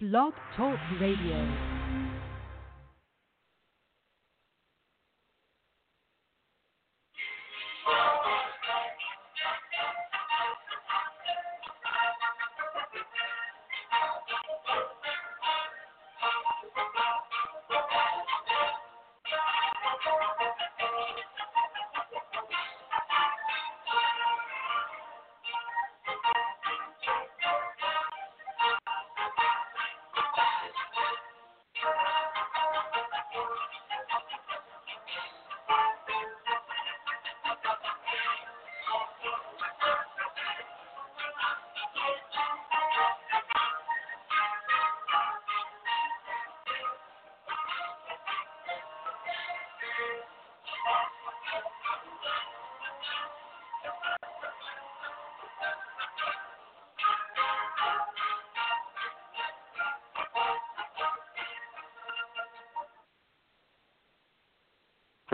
Blog Talk Radio.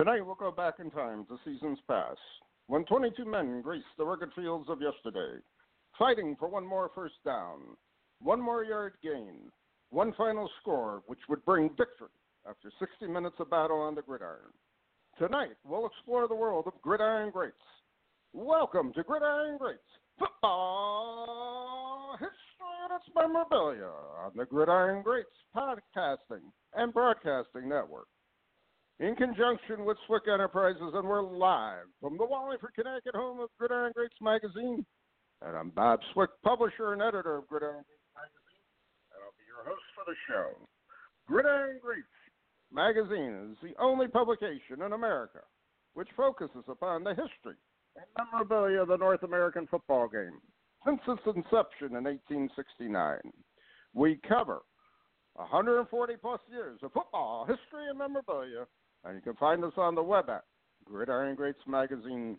Tonight we'll go back in time to seasons past, when 22 men graced the rugged fields of yesterday, fighting for one more first down, one more yard gain, one final score which would bring victory after 60 minutes of battle on the gridiron. Tonight we'll explore the world of gridiron greats. Welcome to Gridiron Greats Football History and its Memorabilia on the Gridiron Greats Podcasting and Broadcasting Network in conjunction with Swick Enterprises, and we're live from the Wallingford, Connecticut home of Gridiron Greats magazine. And I'm Bob Swick, publisher and editor of Gridiron Greats magazine, and I'll be your host for the show. Gridiron Greats magazine is the only publication in America which focuses upon the history and memorabilia of the North American football game since its inception in 1869. We cover 140 plus years of football history and memorabilia and you can find us on the web at gridirongreatsmagazine.com.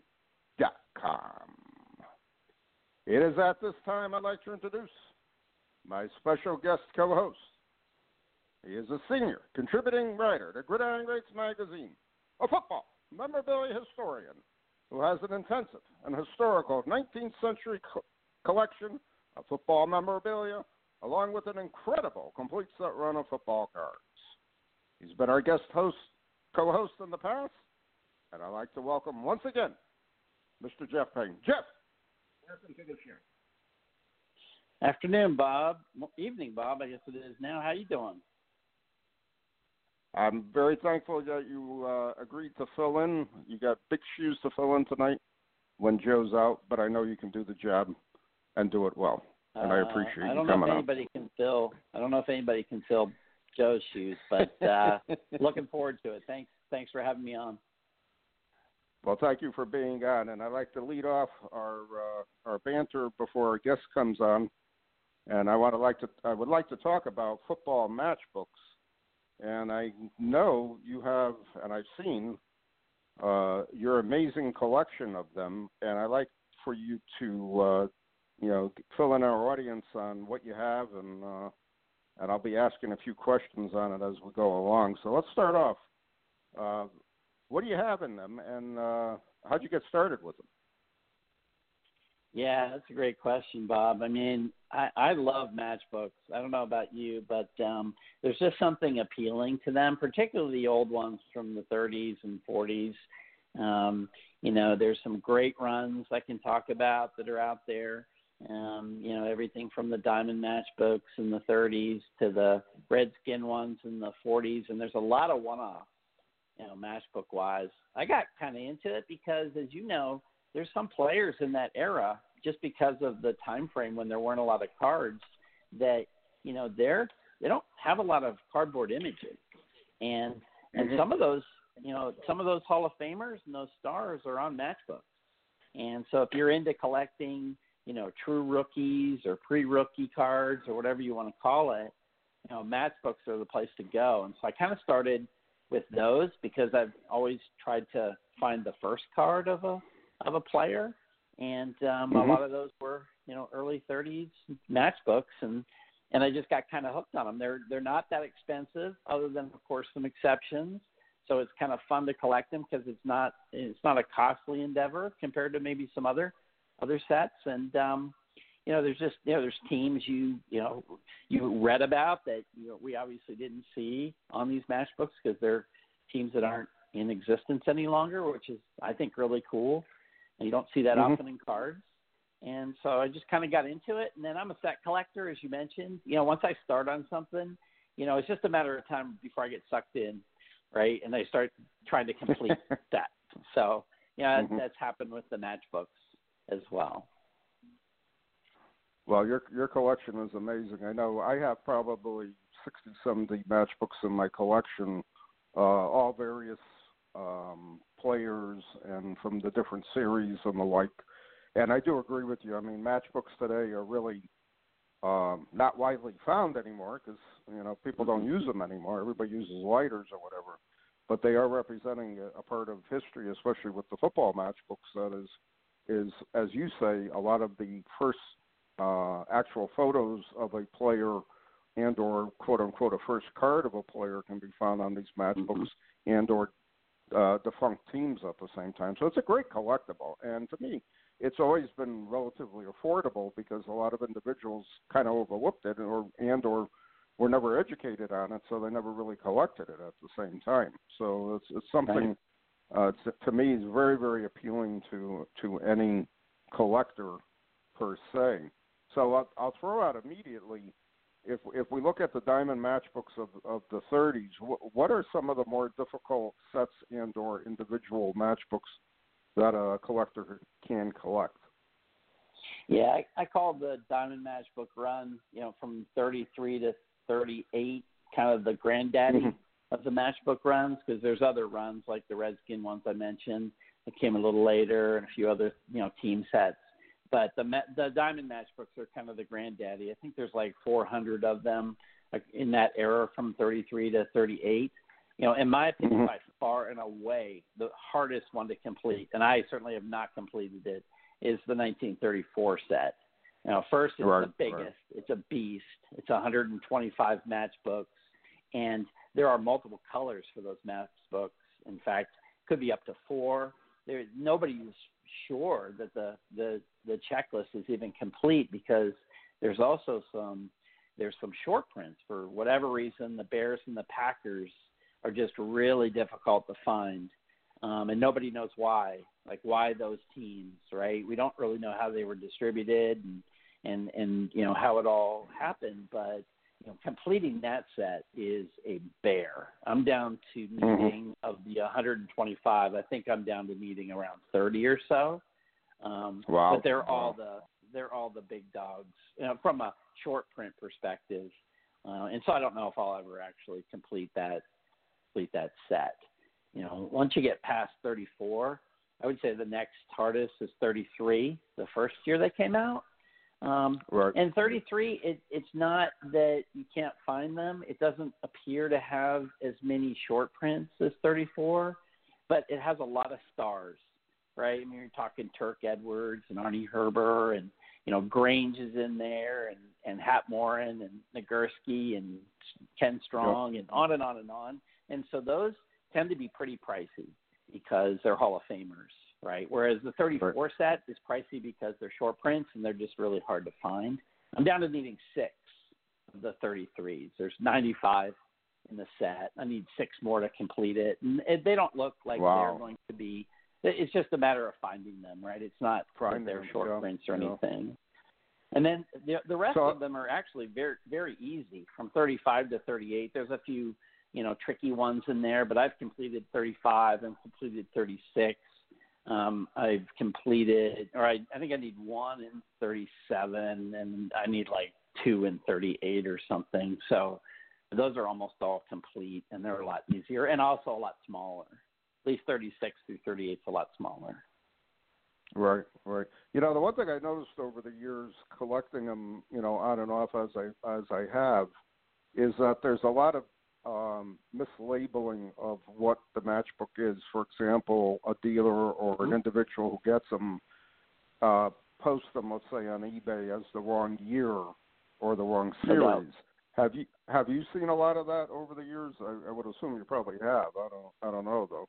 It is at this time I'd like to introduce my special guest co host. He is a senior contributing writer to Gridiron Greats magazine, a football memorabilia historian who has an intensive and historical 19th century co- collection of football memorabilia, along with an incredible complete set run of football cards. He's been our guest host co host in the past. And I'd like to welcome once again Mr. Jeff Payne. Jeff, welcome to the show. Afternoon, Bob. Evening, Bob. I guess it is now. How you doing? I'm very thankful that you uh, agreed to fill in. You got big shoes to fill in tonight when Joe's out, but I know you can do the job and do it well. And I uh, appreciate I you coming know if anybody out. can fill. I don't know if anybody can fill Joe's shoes, but uh, looking forward to it. Thanks, thanks for having me on. Well, thank you for being on, and I'd like to lead off our uh, our banter before our guest comes on, and I want to like to I would like to talk about football matchbooks, and I know you have, and I've seen uh, your amazing collection of them, and I'd like for you to uh, you know fill in our audience on what you have and uh, and I'll be asking a few questions on it as we go along. So let's start off. Uh, what do you have in them, and uh, how'd you get started with them? Yeah, that's a great question, Bob. I mean, I, I love matchbooks. I don't know about you, but um, there's just something appealing to them, particularly the old ones from the 30s and 40s. Um, you know, there's some great runs I can talk about that are out there. Um, you know, everything from the diamond matchbooks in the 30s to the redskin ones in the 40s, and there's a lot of one-offs, you know, matchbook wise. I got kind of into it because, as you know, there's some players in that era just because of the time frame when there weren't a lot of cards that you know they're they don't have a lot of cardboard images, and and mm-hmm. some of those you know some of those Hall of Famers and those stars are on matchbooks, and so if you're into collecting you know, true rookies or pre-rookie cards or whatever you want to call it, you know, matchbooks are the place to go. And so I kind of started with those because I've always tried to find the first card of a of a player, and um, Mhm. a lot of those were you know early 30s matchbooks, and and I just got kind of hooked on them. They're they're not that expensive, other than of course some exceptions. So it's kind of fun to collect them because it's not it's not a costly endeavor compared to maybe some other other sets. And um, you know, there's just you know there's teams you you know you read about that you know we obviously didn't see on these matchbooks because they're teams that aren't in existence any longer, which is I think really cool. And you don't see that Mhm. often in cards. And so I just kind of got into it. And then I'm a set collector, as you mentioned. You know, once I start on something, you know, it's just a matter of time before I get sucked in, right? And I start trying to complete that. So, yeah, Mhm. that's happened with the matchbooks as well. Well, your your collection is amazing. I know I have probably 60, 70 matchbooks in my collection, uh, all various um, players and from the different series and the like. And I do agree with you. I mean, matchbooks today are really um, not widely found anymore because you know people don't use them anymore. Everybody uses lighters or whatever. But they are representing a, a part of history, especially with the football matchbooks. That is, is as you say, a lot of the first uh, actual photos of a player and or quote unquote a first card of a player can be found on these matchbooks and or uh, defunct teams at the same time. So it's a great collectible. And to me, it's always been relatively affordable because a lot of individuals kind of overlooked it or and or were never educated on it, so they never really collected it at the same time. So it's it's something uh, it's, to me is very very appealing to to any collector per se. So I'll, I'll throw out immediately. If if we look at the diamond matchbooks of of the 30s, wh- what are some of the more difficult sets and or individual matchbooks that a collector can collect? Yeah, I, I call the Diamond Matchbook run, you know, from 33 to 38, kind of the granddaddy Mhm. Of the matchbook runs because there's other runs like the Redskin ones I mentioned that came a little later and a few other, you know, team sets. But the the Diamond Matchbooks are kind of the granddaddy. I think there's like 400 of them in that era from 33 to 38. You know, in my opinion, Mhm. by far and away the hardest one to complete, and I certainly have not completed it, is the 1934 set. You know, first, it's Right, the biggest. It's a beast. It's 125 matchbooks, and there are multiple colors for those math books. In fact, could be up to four. There, nobody's sure that the the the checklist is even complete because there's also some there's some short prints for whatever reason. The Bears and the Packers are just really difficult to find, um, and nobody knows why. Like why those teams, right? We don't really know how they were distributed and and and you know how it all happened, but you know completing that set is a bear. I'm down to needing of the 125. I think I'm down to needing around 30 or so. Um, Wow. But they're Wow. all the they're all the big dogs you know, from a short print perspective, uh, and so I don't know if I'll ever actually complete that complete that set. You know, once you get past 34, I would say the next hardest is 33, the first year they came out. Um, Right. and 33, it, it's not that you can't find them. It doesn't appear to have as many short prints as 34, but it has a lot of stars, right? I mean, you're talking Turk Edwards and Arnie Herber, and you know Grange is in there, and and Hap Moran and Nagurski and Ken Strong, and on and on and on. And so those tend to be pretty pricey because they're Hall of Famers, right? Whereas the 34 set is pricey because they're short prints and they're just really hard to find. I'm down to needing six of the 33s. There's 95 in the set. I need six more to complete it, and they don't look like Wow. they're going to be. It's just a matter of finding them, right? It's not Finding they're short yeah, prints or yeah. anything. And then the the rest So- of them are actually very very easy from 35 to 38. There's a few you know tricky ones in there, but I've completed 35 and completed 36. Um, I've completed, or I, I think I need one in 37, and I need like two in 38 or something. So those are almost all complete, and they're a lot easier, and also a lot smaller. At least 36 through 38 is a lot smaller. Right, right. You know, the one thing I noticed over the years collecting them, you know, on and off as I as I have, is that there's a lot of um, mislabeling of what the matchbook is. For example, a dealer or an Mm-hmm. individual who gets them uh, posts them, let's say, on eBay as the wrong year or the wrong series. Have you have you seen a lot of that over the years? I, I would assume you probably have. I don't I don't know though.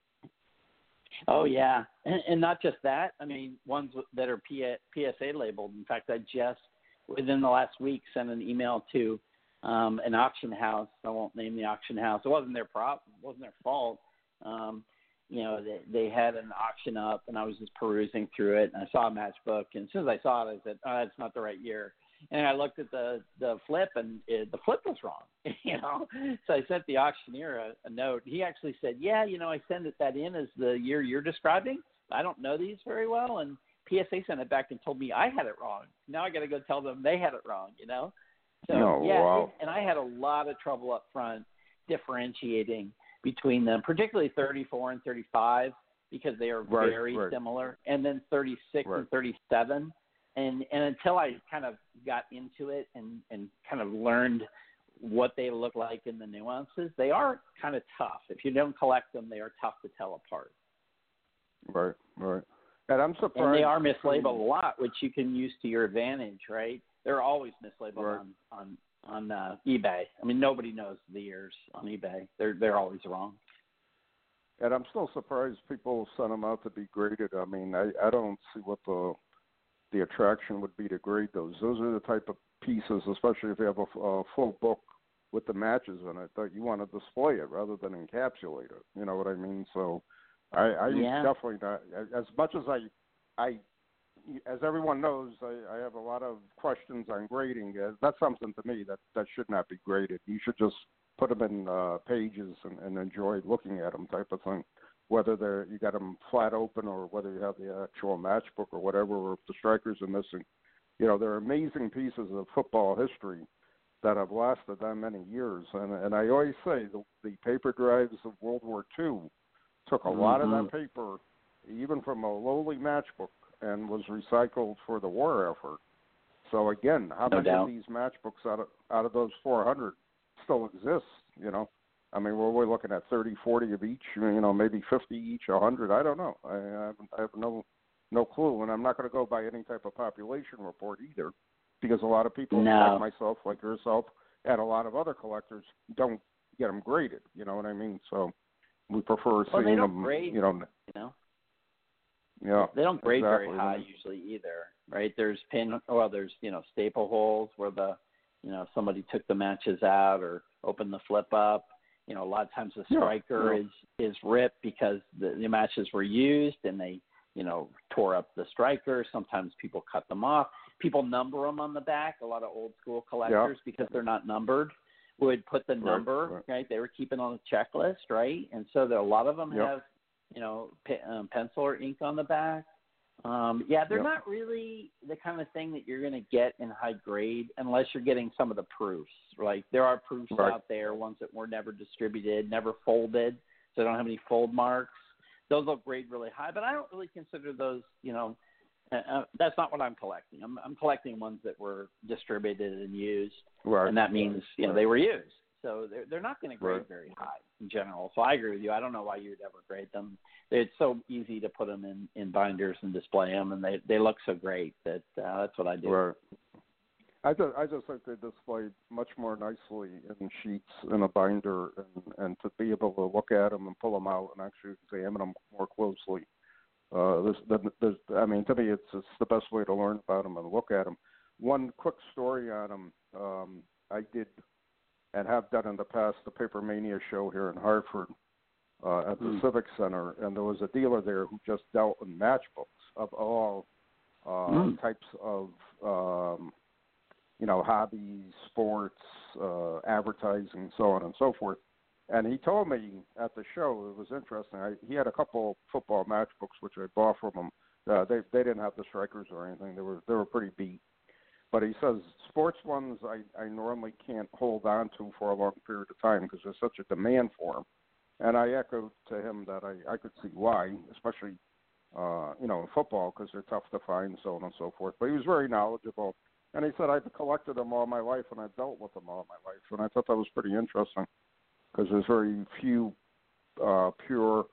Oh yeah, and, and not just that. I mean, ones that are P- PSA labeled. In fact, I just within the last week sent an email to um, an auction house. I won't name the auction house. It wasn't their prop. It wasn't their fault. Um, you know, they, they had an auction up, and I was just perusing through it, and I saw a matchbook. And as soon as I saw it, I said, "Oh, it's not the right year." And I looked at the the flip, and it, the flip was wrong. You know, so I sent the auctioneer a, a note. He actually said, "Yeah, you know, I sent it that in as the year you're describing. I don't know these very well." And PSA sent it back and told me I had it wrong. Now I got to go tell them they had it wrong. You know, so Oh, yeah, wow. and I had a lot of trouble up front differentiating between them, particularly 34 and 35, because they are Right, very right. similar, and then 36 Right. and 37. And and until I kind of got into it and and kind of learned what they look like in the nuances, they are kind of tough. If you don't collect them, they are tough to tell apart. Right, right. And I'm surprised. And they are mislabeled a lot, which you can use to your advantage, right? They're always mislabeled Right. on on on uh, eBay. I mean, nobody knows the years on eBay. They're they're always wrong. And I'm still surprised people send them out to be graded. I mean, I I don't see what the the attraction would be to grade those. Those are the type of pieces, especially if you have a, a full book with the matches in it, that you want to display it rather than encapsulate it. You know what I mean? So, I, I Yeah. definitely not. As much as I, I, as everyone knows, I, I have a lot of questions on grading. Uh, that's something to me that that should not be graded. You should just put them in uh, pages and, and enjoy looking at them, type of thing. Whether they're you got them flat open or whether you have the actual matchbook or whatever, or if the strikers are missing. You know, they're amazing pieces of football history that have lasted that many years. And and I always say the, the paper drives of World War II took a lot of that paper, even from a lowly matchbook, and was recycled for the war effort. So again, how No many doubt. of these matchbooks out of out of those 400 still exist? You know, I mean, we're, we're looking at 30, 40 of each. You know, maybe 50 each, 100. I don't know. I, I, have, I have no no clue, and I'm not going to go by any type of population report either, because a lot of people No. like myself, like yourself, and a lot of other collectors don't get them graded. You know what I mean? So we prefer Well, seeing them. grade. You know, You know, yeah. they don't grade exactly. very high usually either, right? There's pin, well, there's you know staple holes where the you know somebody took the matches out or opened the flip up. You know, a lot of times the striker yeah. is is ripped because the, the matches were used and they you know tore up the striker. Sometimes people cut them off. People number them on the back. A lot of old school collectors because they're not numbered would put the Right, number right. They were keeping on a checklist, right? And so there, a lot of them Yep. have you know pe- um, pencil or ink on the back. Um, yeah, they're Yep. not really the kind of thing that you're going to get in high grade unless you're getting some of the proofs. Like there are proofs Right. out there, ones that were never distributed, never folded, so they don't have any fold marks. Those will grade really high, but I don't really consider those. You know, uh, uh, that's not what I'm collecting. I'm, I'm collecting ones that were distributed and used Right. and that means you know they were used. So they're they're not going to grade Right. very high in general. So I agree with you. I don't know why you'd ever grade them. It's so easy to put them in in binders and display them, and they they look so great that uh, that's what I do. Right. I just I just think they displayed much more nicely in sheets in a binder, and and to be able to look at them and pull them out and actually examine them more closely. Uh, this, the, there's, I mean, to me, it's it's the best way to learn about them and look at them. One quick story on them. Um, I did and have done in the past the Paper Mania show here in Hartford uh, at the Hmm. Civic Center, and there was a dealer there who just dealt in matchbooks of all uh, Hmm. types of um, you know hobbies, sports, uh, advertising, so on and so forth. And he told me at the show it was interesting. I, he had a couple football matchbooks which I bought from him. Uh, they they didn't have the strikers or anything. They were they were pretty beat. But he says sports ones I I normally can't hold on to for a long period of time because there's such a demand for them. And I echoed to him that I I could see why, especially uh, you know in football because they're tough to find, so on and so forth. But he was very knowledgeable. And he said I've collected them all my life and I've dealt with them all my life, and I thought that was pretty interesting because there's very few uh, pure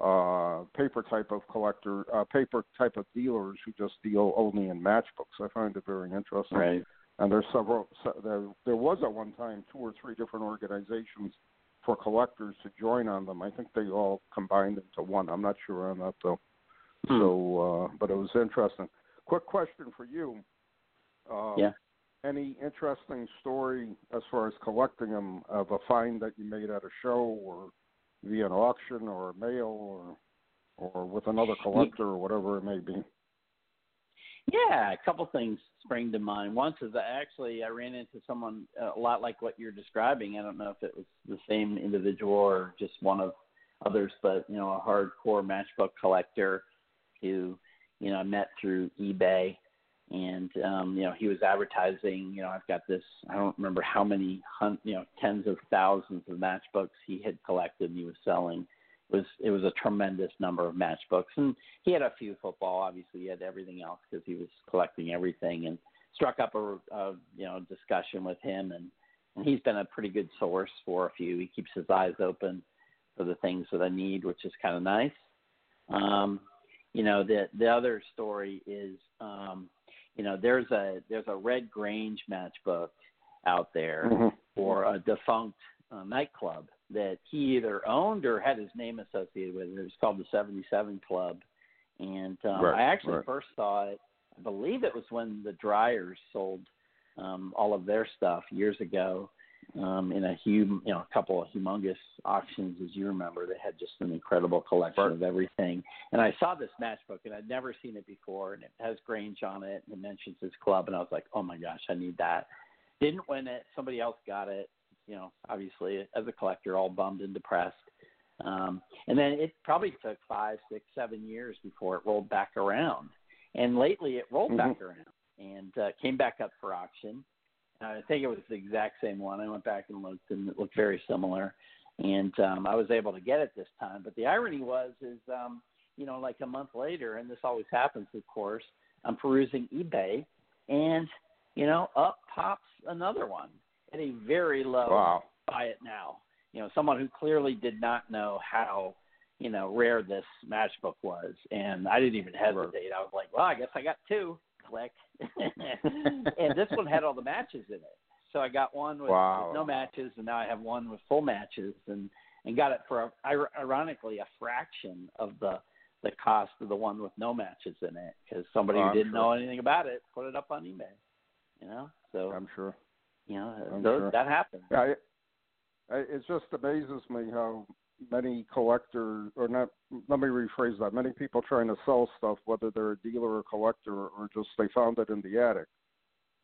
uh, paper type of collector, uh, paper type of dealers who just deal only in matchbooks. I find it very interesting. Right. And there's several. So there, there was at one time two or three different organizations for collectors to join on them. I think they all combined into one. I'm not sure on that though. Hmm. So, uh, but it was interesting. Quick question for you. Um, Yeah. Any interesting story as far as collecting them of a find that you made at a show or via an auction or mail or or with another collector or whatever it may be? Yeah, a couple things spring to mind. Once is that actually I ran into someone uh, a lot like what you're describing. I don't know if it was the same individual or just one of others, but you know, a hardcore matchbook collector who you know I met through eBay, and um, you know he was advertising. You know, I've got this. I don't remember how many you know tens of thousands of matchbooks he had collected and he was selling was it was a tremendous number of matchbooks, and he had a few football. Obviously, he had everything else because he was collecting everything. And struck up a, a you know discussion with him, and and he's been a pretty good source for a few. He keeps his eyes open for the things that I need, which is kind of nice. Um, you know, the the other story is, um, you know, there's a there's a Red Grange matchbook out there Mhm. for a defunct uh, nightclub that he either owned or had his name associated with. It. It was called the 77 Club. And um, Right, I actually right. first saw it, I believe it was when the Dryers sold um, all of their stuff years ago um, in a hum, you know, a couple of humongous auctions, as you remember. They had just an incredible collection of everything. And I saw this matchbook, and I'd never seen it before, and it has Grange on it, and it mentions his club, and I was like, oh my gosh, I need that. Didn't win it. Somebody else got it. You know, obviously as a collector, all bummed and depressed. Um, and then it probably took five, six, seven years before it rolled back around. And lately, it rolled back around and uh, came back up for auction. I think it was the exact same one. I went back and looked, and it looked very similar. And um, I was able to get it this time. But the irony was, is um, you know, like a month later, and this always happens, of course. I'm perusing eBay, and you know, up pops another one at a very low Wow. buy it now. You know, someone who clearly did not know how, you know, rare this matchbook was. And I didn't even hesitate. I was like, well, I guess I got two. Click. and this one had all the matches in it. So I got one with, Wow. with no matches, and now I have one with full matches, and and got it for a, ironically a fraction of the the cost of the one with no matches in it because somebody Oh, who didn't sure. know anything about it put it up on eBay. You know, so I'm sure. you know those, sure. that happens. Yeah, it, it just amazes me how many collectors, or not. Let me rephrase that. Many people trying to sell stuff, whether they're a dealer or collector or just they found it in the attic.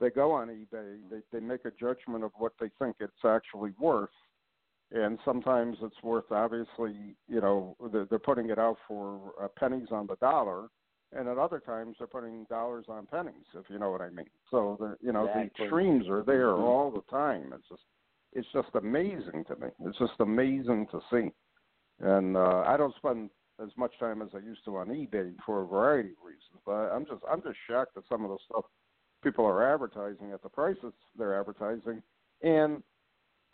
They go on eBay. They they make a judgment of what they think it's actually worth, and sometimes it's worth obviously you know they're, they're putting it out for uh, pennies on the dollar. And at other times they're putting dollars on pennies, if you know what I mean. So the you know Exactly. the extremes are there Mhm. all the time. It's just it's just amazing to me. It's just amazing to see. And uh, I don't spend as much time as I used to on eBay for a variety of reasons, but I'm just I'm just shocked at some of the stuff people are advertising at the prices they're advertising, and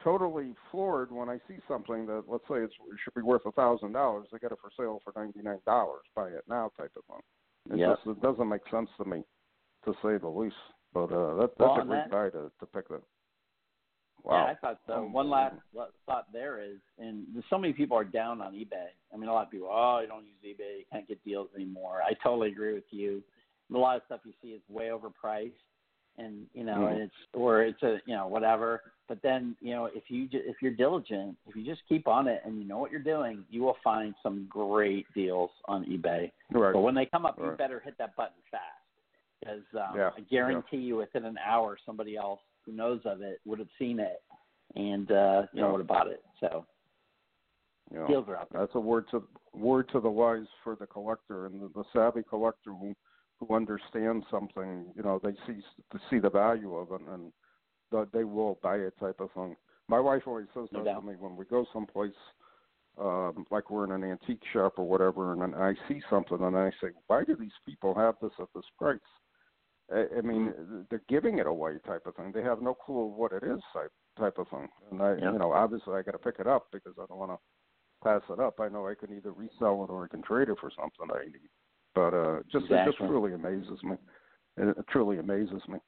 totally floored when I see something that let's say it's, it should be worth a thousand dollars, they get it for sale for ninety nine dollars. Buy it now, type of thing. It just it doesn't make sense to me, to say the least. But uh, that, that's Well, a great that- buy to to pick that. Yeah, I thought so. One last la- thought there is, and there's so many people are down on eBay. I mean, a lot of people, oh, you don't use eBay, you can't get deals anymore. I totally agree with you. A lot of stuff you see is way overpriced, and you know, Mhm. and it's or it's a you know whatever. But then you know, if you ju- if you're diligent, if you just keep on it and you know what you're doing, you will find some great deals on eBay. Right. But when they come up, you better hit that button fast because um, Yeah, I guarantee you, within an hour, somebody else who knows of it would have seen it and uh, you know Yeah. would have bought it. So You know, deals are out there. That's a word to word to the wise for the collector and the, the savvy collector who who understands something. You know, they see to see the value of it and that they will buy it type of thing. My wife always says No that doubt. to me when we go someplace, um, like we're in an antique shop or whatever, and then I see something and I say, why do these people have this at this price? I, I mean, they're giving it away type of thing. They have no clue what it is type type of thing. And I, Yeah. you know, obviously I got to pick it up because I don't want to pass it up. I know I can either resell it or I can trade it for something I need. But uh, just it just Exactly. really amazes me. It, it truly amazes me.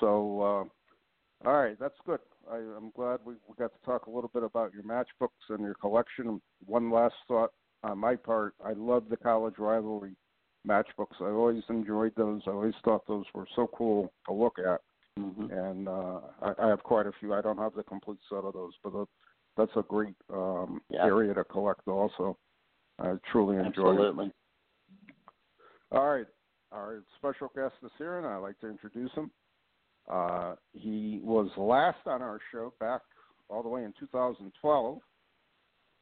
So, uh, all right, that's good. I, I'm glad we, we got to talk a little bit about your matchbooks and your collection. One last thought on my part: I love the college rivalry matchbooks. I always enjoyed those. I always thought those were so cool to look at hmm and uh, I, I have quite a few. I don't have the complete set of those, but that's a great um, Yeah. area to collect. Also, I truly enjoy it. Absolutely. All right, our special guest is here, and I'd like to introduce him. Uh, he was last on our show back all the way in 2012.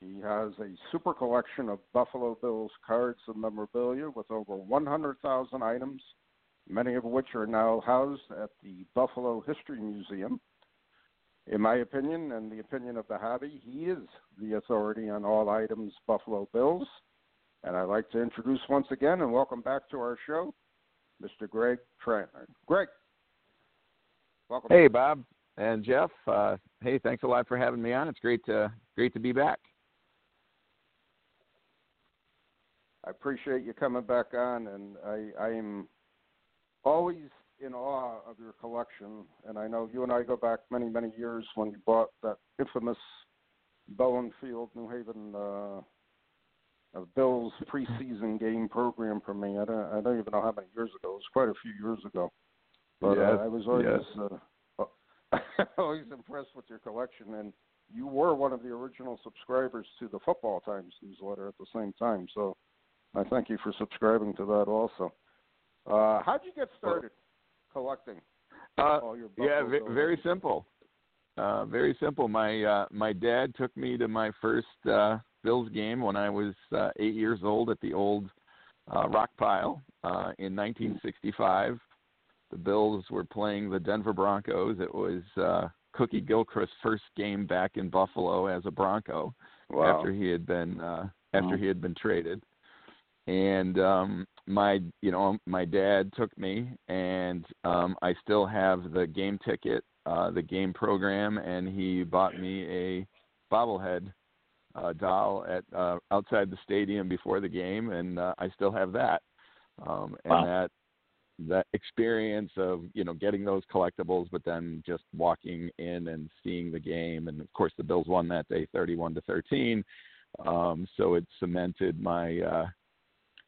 He has a super collection of Buffalo Bills cards and memorabilia with over 100,000 items, many of which are now housed at the Buffalo History Museum. In my opinion, and the opinion of the hobby, he is the authority on all items Buffalo Bills. And I'd like to introduce once again and welcome back to our show, Mr. Greg Tranter. Greg, welcome. Hey, Bob and Jeff. Uh, hey, thanks a lot for having me on. It's great to great to be back. I appreciate you coming back on, and I, I am always in awe of your collection. And I know you and I go back many, many years when you bought that infamous Bowen Field, New Haven, uh, uh, Bills preseason game program for me. I don't, I don't even know how many years ago. It was quite a few years ago. But Yes, uh, I was always yes. uh, always impressed with your collection, and you were one of the original subscribers to the Football Times newsletter at the same time. So I thank you for subscribing to that also. Uh, how'd you get started collecting Uh, all your yeah, Bills? very simple. Uh, very simple. My uh, my dad took me to my first uh, Bills game when I was uh, eight years old at the old uh, Rock Pile uh, in 1965. The Bills were playing the Denver Broncos. It was uh, Cookie Gilchrist's first game back in Buffalo as a Bronco. Wow. after he had been uh after Wow. he had been traded and um my you know my dad took me and um I still have the game ticket uh the game program and he bought me a bobblehead uh doll at uh outside the stadium before the game and uh, I still have that um and Wow. that that experience of you know getting those collectibles but then just walking in and seeing the game and of course the bills won that day 31 to 13 um so it cemented my uh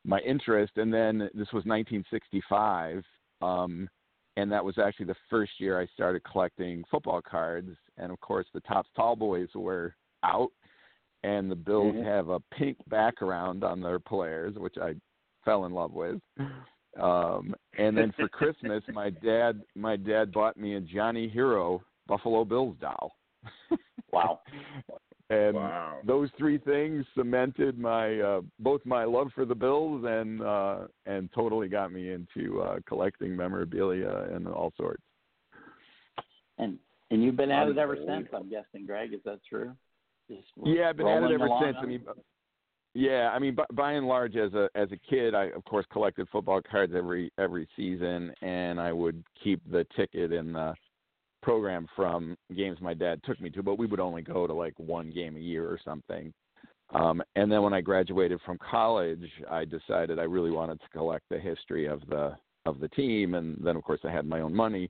my interest and then this was 1965 um and that was actually the first year I started collecting football cards and of course the Topps Tall Boys were out and the Bills Mhm. have a pink background on their players which I fell in love with um and then for Christmas my dad my dad bought me a Johnny Hero Buffalo Bills doll Wow. and Wow. those three things cemented my uh both my love for the bills and uh and totally got me into uh collecting memorabilia and all sorts And and you've been at it ever since. I'm guessing, Greg. Is that true? Just yeah i've been at it ever since i mean yeah i mean by, by and large as a as a kid i of course collected football cards every every season and i would keep the ticket in the program from games my dad took me to but we would only go to like one game a year or something. Um and then when i graduated from college i decided i really wanted to collect the history of the of the team and then of course i had my own money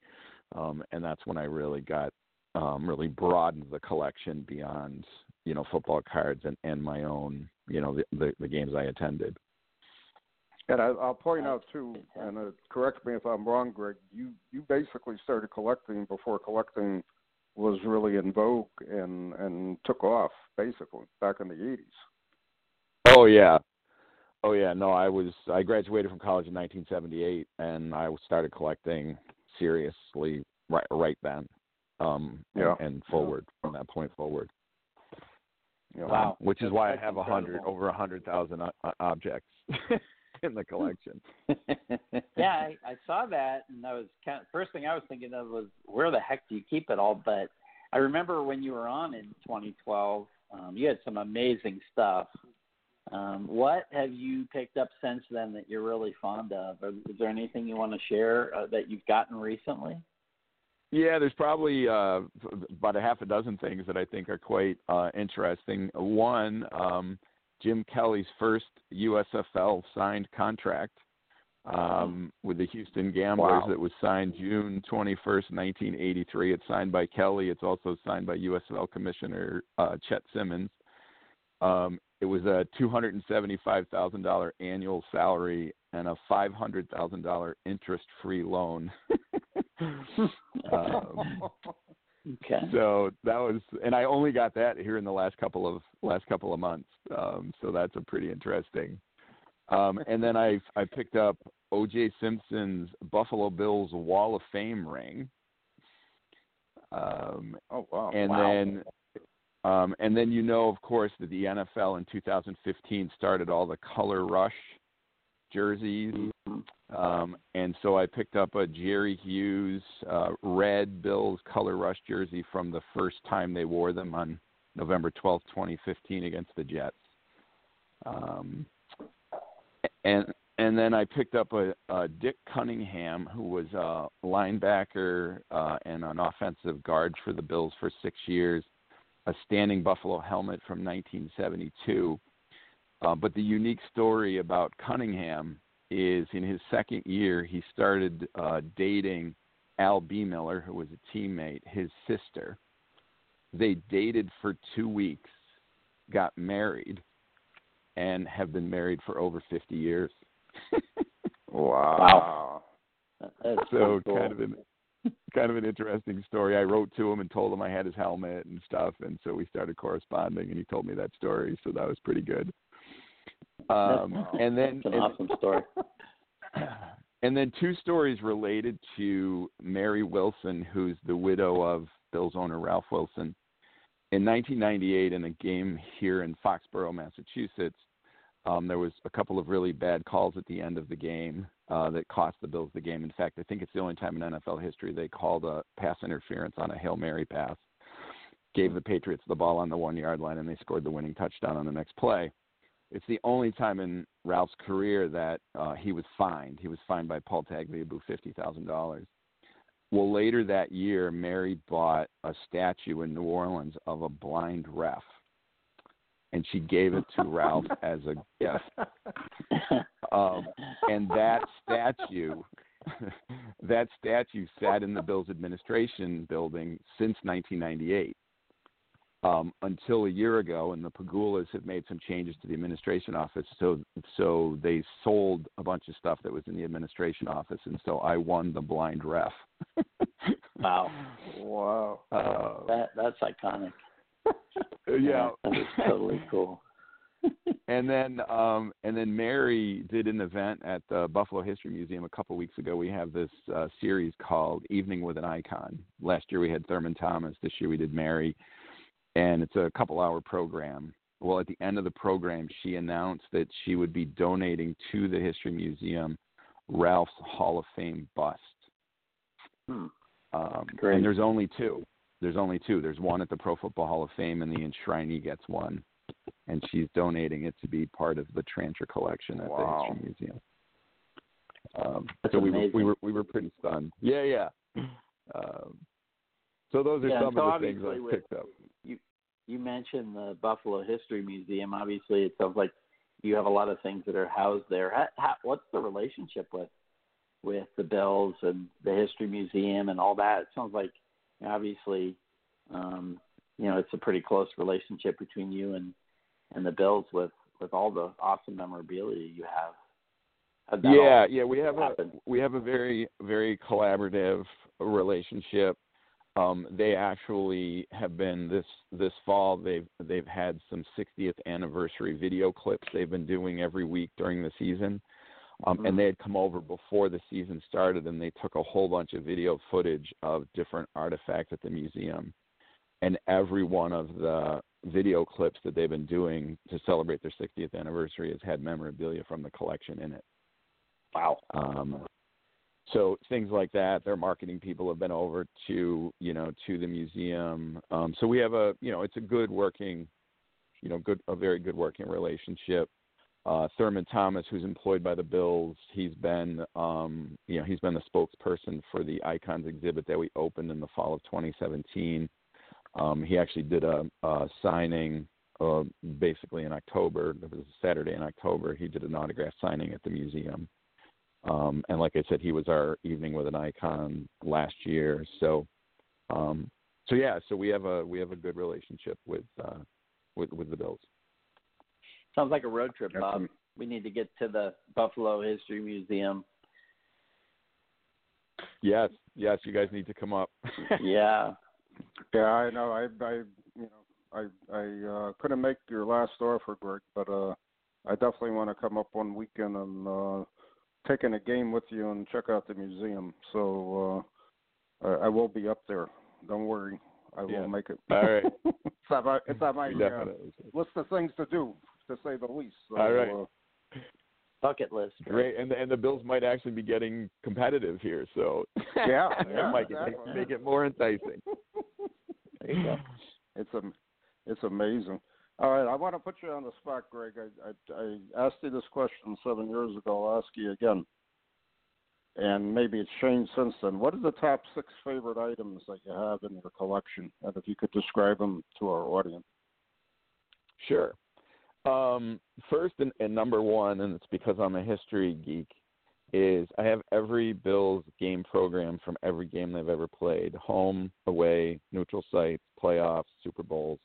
um and that's when i really got um really broadened the collection beyond you know football cards and and my own you know the the, the games i attended And I, I'll point out too, and uh, correct me if I'm wrong, Greg. You you basically started collecting before collecting was really in vogue and and took off, basically back in the '80s. Oh yeah. Oh yeah, no, I was I graduated from college in 1978 and I started collecting seriously right right then. Um and- Yeah. and, forward from that point forward. You know. Wow. Which is That's- why I have a hundred over a hundred thousand o- o- objects in the collection. yeah, I, I saw that, and I was kind of, first thing I was thinking of was where the heck do you keep it all? But I remember when you were on in 2012, um, you had some amazing stuff. Um, what have you picked up since then that you're really fond of? Or is there anything you want to share uh, that you've gotten recently? Yeah, there's probably uh, about a half a dozen things that I think are quite uh, interesting. One, um, Jim Kelly's first USFL signed contract um, with the Houston Gamblers Wow. that was signed June 21st, 1983. It's signed by Kelly. It's also signed by USFL Commissioner uh, Chet Simmons. Um, it was a $275,000 annual salary and a $500,000 interest-free loan. um, okay. so that was, and I only got that here in the last couple of last couple of months. Um, so that's a pretty interesting. Um, and then I I picked up O.J. Simpson's Buffalo Bills Wall of Fame ring. Um, Oh wow. and wow. then um, and then you know, of course, that the NFL in 2015 started all the color rush jerseys. Um, and so I picked up a Jerry Hughes uh, red Bills color rush jersey from the first time they wore them on November 12th, 2015 against the Jets. Um, and and then I picked up a, a Dick Cunningham, who was a linebacker uh, and an offensive guard for the Bills for six years, a standing Buffalo helmet from 1972. Uh, but the unique story about Cunningham is in his second year, he started uh, dating Al Bemiller, who was a teammate, his sister. They dated for two weeks, got married, and have been married for over 50 years. Wow. That's so cool. kind of an kind of an interesting story. I wrote to him and told him I had his helmet and stuff, and so we started corresponding, and he told me that story, so that was pretty good. Um, and then That's an and- awesome story. and then two stories related to Mary Wilson, who's the widow of Bills owner Ralph Wilson. In 1998, in a game here in Foxborough, Massachusetts, um, there was a couple of really bad calls at the end of the game uh, that cost the Bills the game. In fact, I think it's the only time in NFL history they called a pass interference on a Hail Mary pass, gave the Patriots the ball on the one yard line, and they scored the winning touchdown on the next play. It's the only time in Ralph's career that uh, he was fined. He was fined by Paul Tagliabue fifty thousand dollars. Well, later that year, Mary bought a statue in New Orleans of a blind ref, and she gave it to Ralph as a gift. Um, and that statue, that statue sat in the Bills administration building since 1998 um, until a year ago, and the Pegulas have made some changes to the administration office. So, so they sold a bunch of stuff that was in the administration office, and so I won the blind ref. Wow. Wow. Uh, That that's iconic. yeah, That's totally cool. and then um, and then Mary did an event at the Buffalo History Museum a couple weeks ago. We have this uh, series called Evening with an Icon. Last year we had Thurman Thomas. This year we did Mary, and it's a couple hour program. Well, at the end of the program, she announced that she would be donating to the History Museum Ralph's Hall of Fame bust. Hmm. Um, Great. and there's only two. There's only two. There's one at the Pro Football Hall of Fame, and the enshrinee gets one and she's donating it to be part of the Tranter collection at Wow. the History Museum. Um, so we were, we were we were pretty stunned. Yeah, yeah. Um, so those are Yeah, some so of the things I picked up. You you mentioned the Buffalo History Museum. Obviously, it sounds like you have a lot of things that are housed there. How, how, what's the relationship with with the Bills and the History Museum and all that? It sounds like obviously, um, you know, it's a pretty close relationship between you and and the Bills with with all the awesome memorabilia you have. How'd Yeah, yeah, we have a we have a very very collaborative relationship. Um, they actually have been this this fall. They've they've had some 60th anniversary video clips they've been doing every week during the season, um, Mhm. and they had come over before the season started, and they took a whole bunch of video footage of different artifacts at the museum, and every one of the video clips that they've been doing to celebrate their 60th anniversary has had memorabilia from the collection in it. Wow. Um, so things like that, their marketing people have been over to you know to the museum. Um, so we have a you know it's a good working, you know good a very good working relationship. uh, Thurman Thomas, who's employed by the Bills, he's been, um, you know, he's been the spokesperson for the Icons exhibit that we opened in the fall of 2017. Um, he actually did a, a signing, uh, basically in October. It was a Saturday in October. He did an autograph signing at the museum. Um, and like I said, he was our evening with an icon last year. So, um, so yeah, so we have a we have a good relationship with uh, with with the Bills. Sounds like a road trip, Bob. We need to get to the Buffalo History Museum. Yes, yes, you guys need to come up. yeah. Yeah, I know. I, I, you know, I, I uh, couldn't make your last offer, Greg, but uh, I definitely want to come up one weekend and uh, take in a game with you and check out the museum. So uh, I, I will be up there. Don't worry, I Yeah. will make it. All right. it's on my, it's on my uh, list of things to do, to say the least. So, All right. Uh, Bucket list. Great, and the, and the Bills might actually be getting competitive here, so Yeah, that yeah, might exactly. make, make it more enticing. There you go. It's a, it's amazing. All right, I want to put you on the spot, Greg. I, I I asked you this question seven years ago. I'll ask you again, and maybe it's changed since then. What are the top six favorite items that you have in your collection, and if you could describe them to our audience? Sure. Um, first and, and number one, and it's because I'm a history geek, is I have every Bills game program from every game they've ever played: home, away, neutral sites, playoffs, Super Bowls.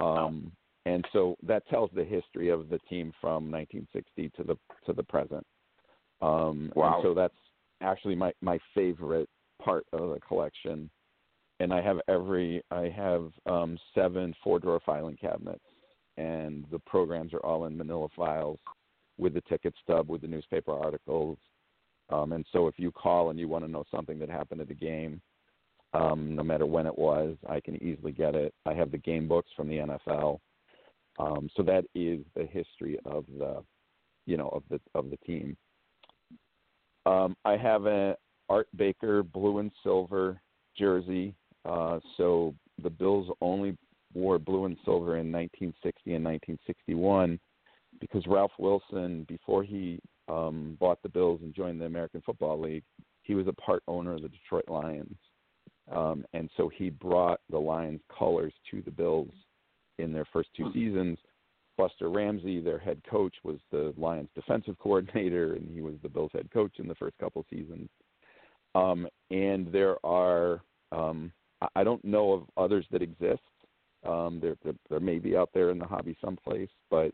Um, and so that tells the history of the team from 1960 to the to the present. Um, Wow. So that's actually my my favorite part of the collection. And I have every I have um, seven four drawer filing cabinets and the programs are all in manila files with the ticket stub with the newspaper articles um, and so if you call and you want to know something that happened at the game um, no matter when it was i can easily get it i have the game books from the nfl um, so that is the history of the you know of the of the team um, i have an art baker blue and silver jersey uh, so the bills only wore blue and silver in 1960 and 1961 because Ralph Wilson, before he um, bought the Bills and joined the American Football League, he was a part owner of the Detroit Lions. Um, and so he brought the Lions colors to the Bills in their first two seasons. Buster Ramsey, their head coach, was the Lions defensive coordinator, and he was the Bills head coach in the first couple seasons. Um, and there are, um, I- I don't know of others that exist. Um, there, there, there may be out there in the hobby someplace, but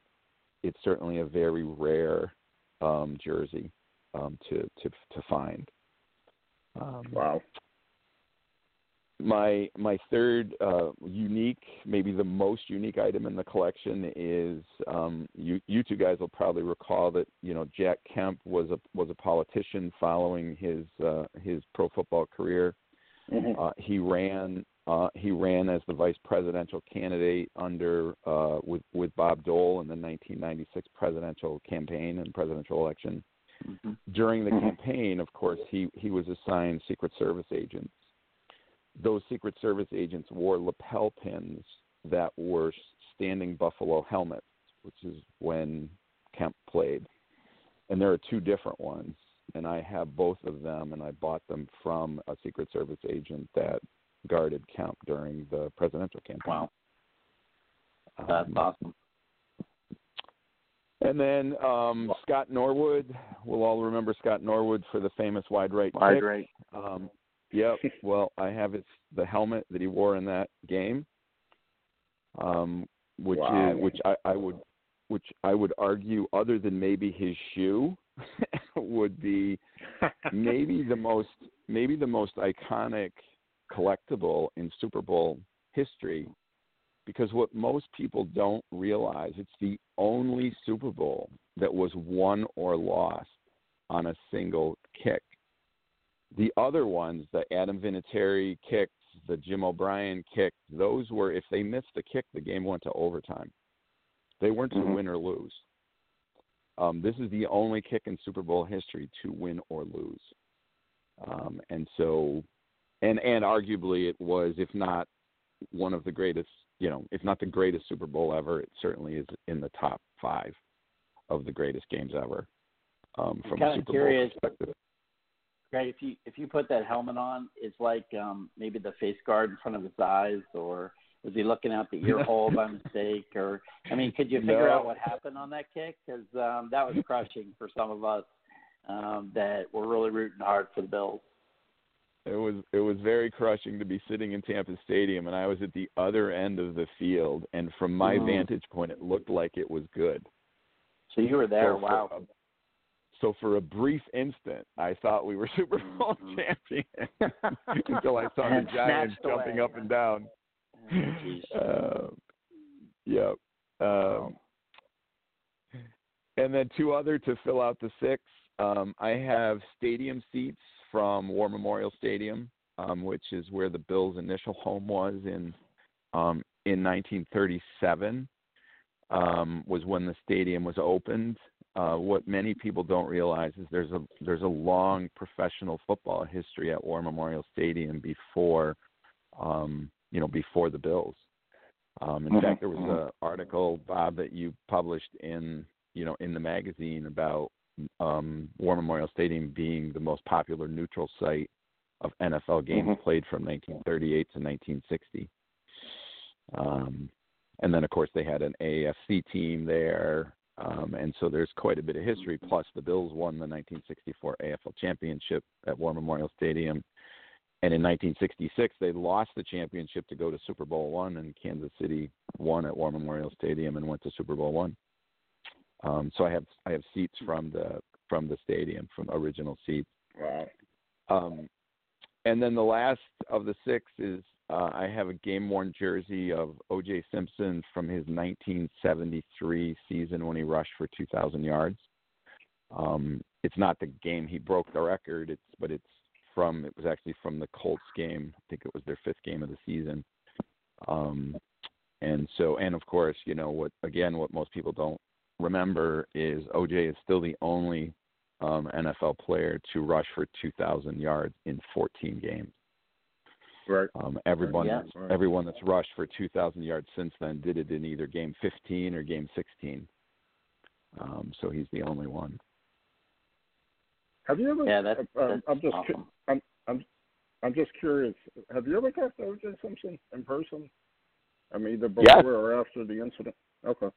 it's certainly a very rare um, jersey um, to to to find. Um, Wow. My my third uh, unique, maybe the most unique item in the collection is um, you you two guys will probably recall that you know Jack Kemp was a was a politician following his uh, his pro football career. Mhm. Uh, he ran uh, he ran as the vice presidential candidate under uh, with with Bob Dole in the 1996 presidential campaign and presidential election. Mhm. During the Mhm. campaign, of course, he he was assigned Secret Service agents. Those Secret Service agents wore lapel pins that were standing buffalo helmets, which is when Kemp played. And there are two different ones, and I have both of them, and I bought them from a Secret Service agent that guarded Kemp during the presidential campaign. Wow. That's Um, awesome. And then um, Scott Norwood. We'll all remember Scott Norwood for the famous wide right Wide kick. right. Um, yep. Well, I have his the helmet that he wore in that game, um, which Wow. is which I, I would which I would argue, other than maybe his shoe, would be maybe the most maybe the most iconic collectible in Super Bowl history. Because what most people don't realize, it's the only Super Bowl that was won or lost on a single kick. The other ones, the Adam Vinatieri kicks, the Jim O'Brien kick, those were if they missed the kick, the game went to overtime. They weren't to Mhm. win or lose. Um, this is the only kick in Super Bowl history to win or lose. Um, and so, and and arguably it was, if not one of the greatest, you know, if not the greatest Super Bowl ever, it certainly is in the top five. of the greatest games ever. Um, I'm from Super curious. Bowl perspective. Greg, if you if you put that helmet on, it's like um, maybe the face guard in front of his eyes, or was he looking out the ear hole by mistake? Or I mean, could you figure No. out what happened on that kick? Because um, that was crushing for some of us um, that were really rooting hard for the Bills. It was it was very crushing to be sitting in Tampa Stadium, and I was at the other end of the field, and from my Mhm. vantage point, it looked like it was good. So you were there. So for wow. a- so for a brief instant, I thought we were Super Bowl Mhm. champions until I saw the Giants jumping away. up and down. Oh. Uh, yep. Um, and then two other to fill out the six. Um, I have stadium seats from War Memorial Stadium, um, which is where the Bills' initial home was in um, in 1937. Um, was when the stadium was opened. Uh, what many people don't realize is there's a there's a long professional football history at War Memorial Stadium before um, you know before the Bills. Um, in Mhm, fact, there was mhm. an article, Bob, that you published in you know in the magazine about um, War Memorial Stadium being the most popular neutral site of NFL games Mhm. played from 1938 to 1960. Um, and then, of course, they had an AFC team there, um, and so there's quite a bit of history. Plus, the Bills won the 1964 AFL championship at War Memorial Stadium, and in 1966 they lost the championship to go to Super Bowl one, and Kansas City won at War Memorial Stadium and went to Super Bowl one. Um, so I have I have seats from the from the stadium from original seats. Wow. Um, and then the last of the six is uh, I have a game worn jersey of O.J. Simpson from his 1973 season when he rushed for 2,000 yards. Um, it's not the game he broke the record. It's but it's from it was actually from the Colts game. I think it was their fifth game of the season. Um, and so and of course you know what again what most people don't remember is OJ is still the only um, NFL player to rush for 2,000 yards in 14 games. Right. Um, everyone, Yeah. that's, Right. everyone that's rushed for 2,000 yards since then did it in either game 15 or game 16. Um, so he's the only one. Have you ever? Yeah, that's, uh, that's I'm just. awesome. I'm. I'm. I'm just curious. Have you ever talked to O.J. Simpson in person? I mean, either Yes. before or after the incident. Okay.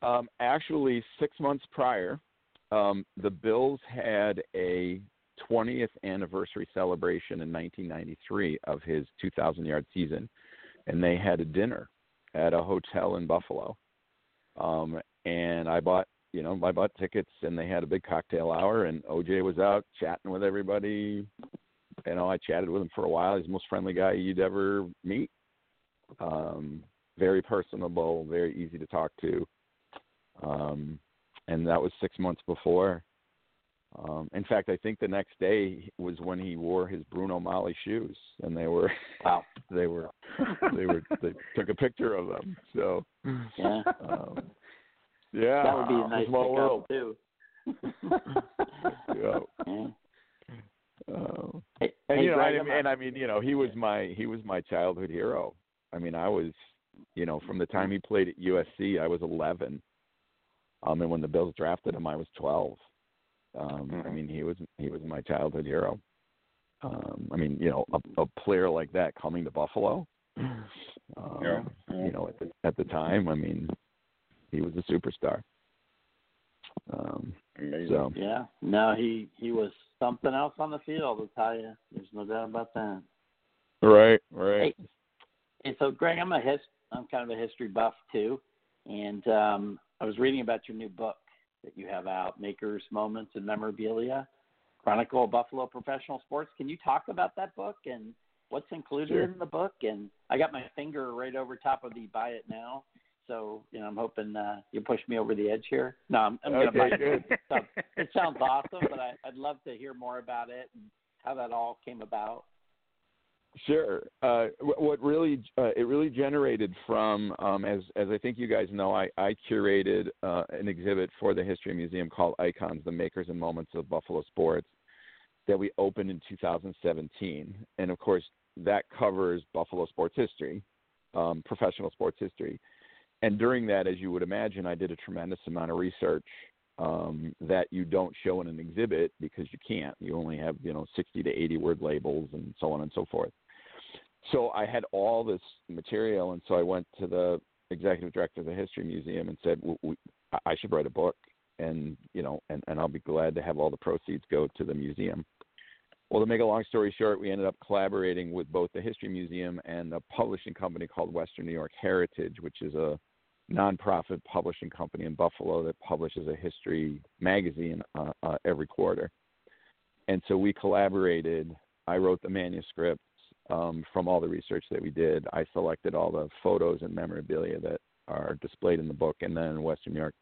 Um, actually, six months prior, um, the Bills had a 20th anniversary celebration in 1993 of his 2,000 yard season, and they had a dinner at a hotel in Buffalo. Um, and I bought, you know, I bought tickets, and they had a big cocktail hour, and OJ was out chatting with everybody. You know, I chatted with him for a while. He's the most friendly guy you'd ever meet. Um, very personable, very easy to talk to um, and that was six months before. Um, in fact, I think the next day was when he wore his Bruno Magli shoes, and they were Wow. they were they were they took a picture of them. So Yeah. um, yeah, that would be a nice small world. too. Yeah. Yeah. Uh, Hey, and hey, you know, Greg, and, and I mean, you know, he was my he was my childhood hero. I mean, I was, you know, from the time he played at USC, I was 11. Um, and when the Bills drafted him, I was 12. Um, I Mhm. mean, he was he was my childhood hero. Um, I mean, you know, a, a player like that coming to Buffalo. Um, Yeah, yeah. You know, at the at the time, I mean, he was a superstar. Um, Amazing. so Yeah. No, he he was something else on the field. I'll tell you. There's no doubt about that. right, right. Hey, and so Greg, I'm a his I'm kind of a history buff too, and um, I was reading about your new book that you have out, Makers, Moments, and Memorabilia, Chronicle of Buffalo Professional Sports. Can you talk about that book and what's included Sure. in the book? And I got my finger right over top of the buy it now. So, you know, I'm hoping uh, you push me over the edge here. No, I'm, I'm going to buy it. good. It sounds, it sounds awesome, but I, I'd love to hear more about it and how that all came about. Sure. Uh, what really uh, it really generated from um, as as I think you guys know, I, I curated uh, an exhibit for the History Museum called Icons: The Makers and Moments of Buffalo Sports that we opened in 2017, and of course that covers Buffalo sports history, um, professional sports history. And during that, as you would imagine, I did a tremendous amount of research um, that you don't show in an exhibit because you can't. You only have you know 60 to 80 word labels and so on and so forth. So I had all this material, and so I went to the executive director of the History Museum and said, "I should write a book, and you know, and, and I'll be glad to have all the proceeds go to the museum." Well, to make a long story short, we ended up collaborating with both the History Museum and a publishing company called Western New York Heritage, which is a nonprofit publishing company in Buffalo that publishes a history magazine uh, uh, every quarter. And so we collaborated. I wrote the manuscripts um, from all the research that we did. I selected all the photos and memorabilia that are displayed in the book, and then Western New York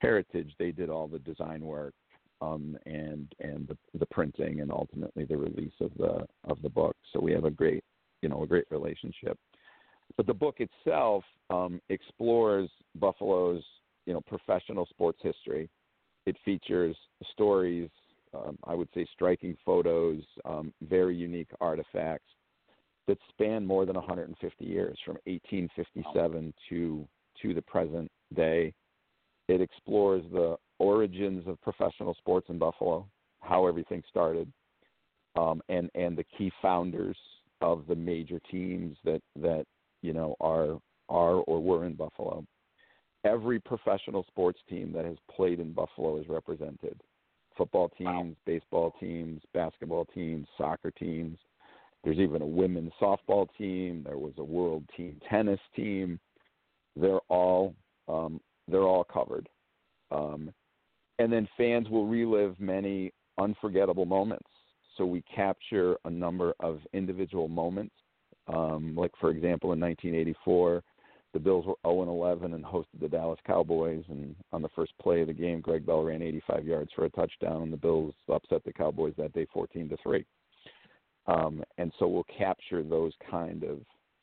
Heritage, they did all the design work um, and and the, the printing and ultimately the release of the of the book. So we have a great you know a great relationship. But the book itself um, explores Buffalo's you know professional sports history. It features stories, um, I would say, striking photos, um, very unique artifacts that span more than 150 years, from 1857 to to the present day. It explores the origins of professional sports in Buffalo, how everything started, um, and and the key founders of the major teams that that you know are are or were in Buffalo. Every professional sports team that has played in Buffalo is represented. Football teams, baseball teams, basketball teams, soccer teams. There's even a women's softball team. There was a world team tennis team. They're all um, they're all covered. Um, and then fans will relive many unforgettable moments. So we capture a number of individual moments. Um, like for example, in 1984, the Bills were 0 11 and hosted the Dallas Cowboys. And on the first play of the game, Greg Bell ran 85 yards for a touchdown, and the Bills upset the Cowboys that day, 14 to three. Um, and so we'll capture those kind of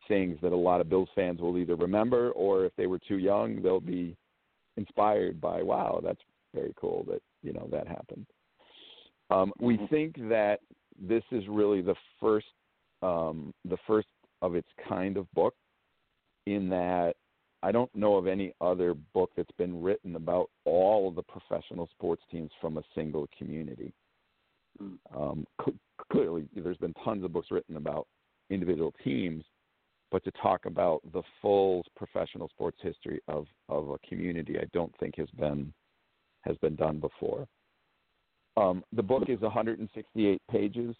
things that a lot of Bills fans will either remember, or if they were too young, they'll be inspired by, wow, that's very cool that you know that happened. Um, we mm-hmm. think that this is really the first um, the first of its kind of book, in that I don't know of any other book that's been written about all of the professional sports teams from a single community. Mm. Um, cl- clearly, there's been tons of books written about individual teams, but to talk about the full professional sports history of, of a community, I don't think has been has been done before. Um, the book is 168 pages.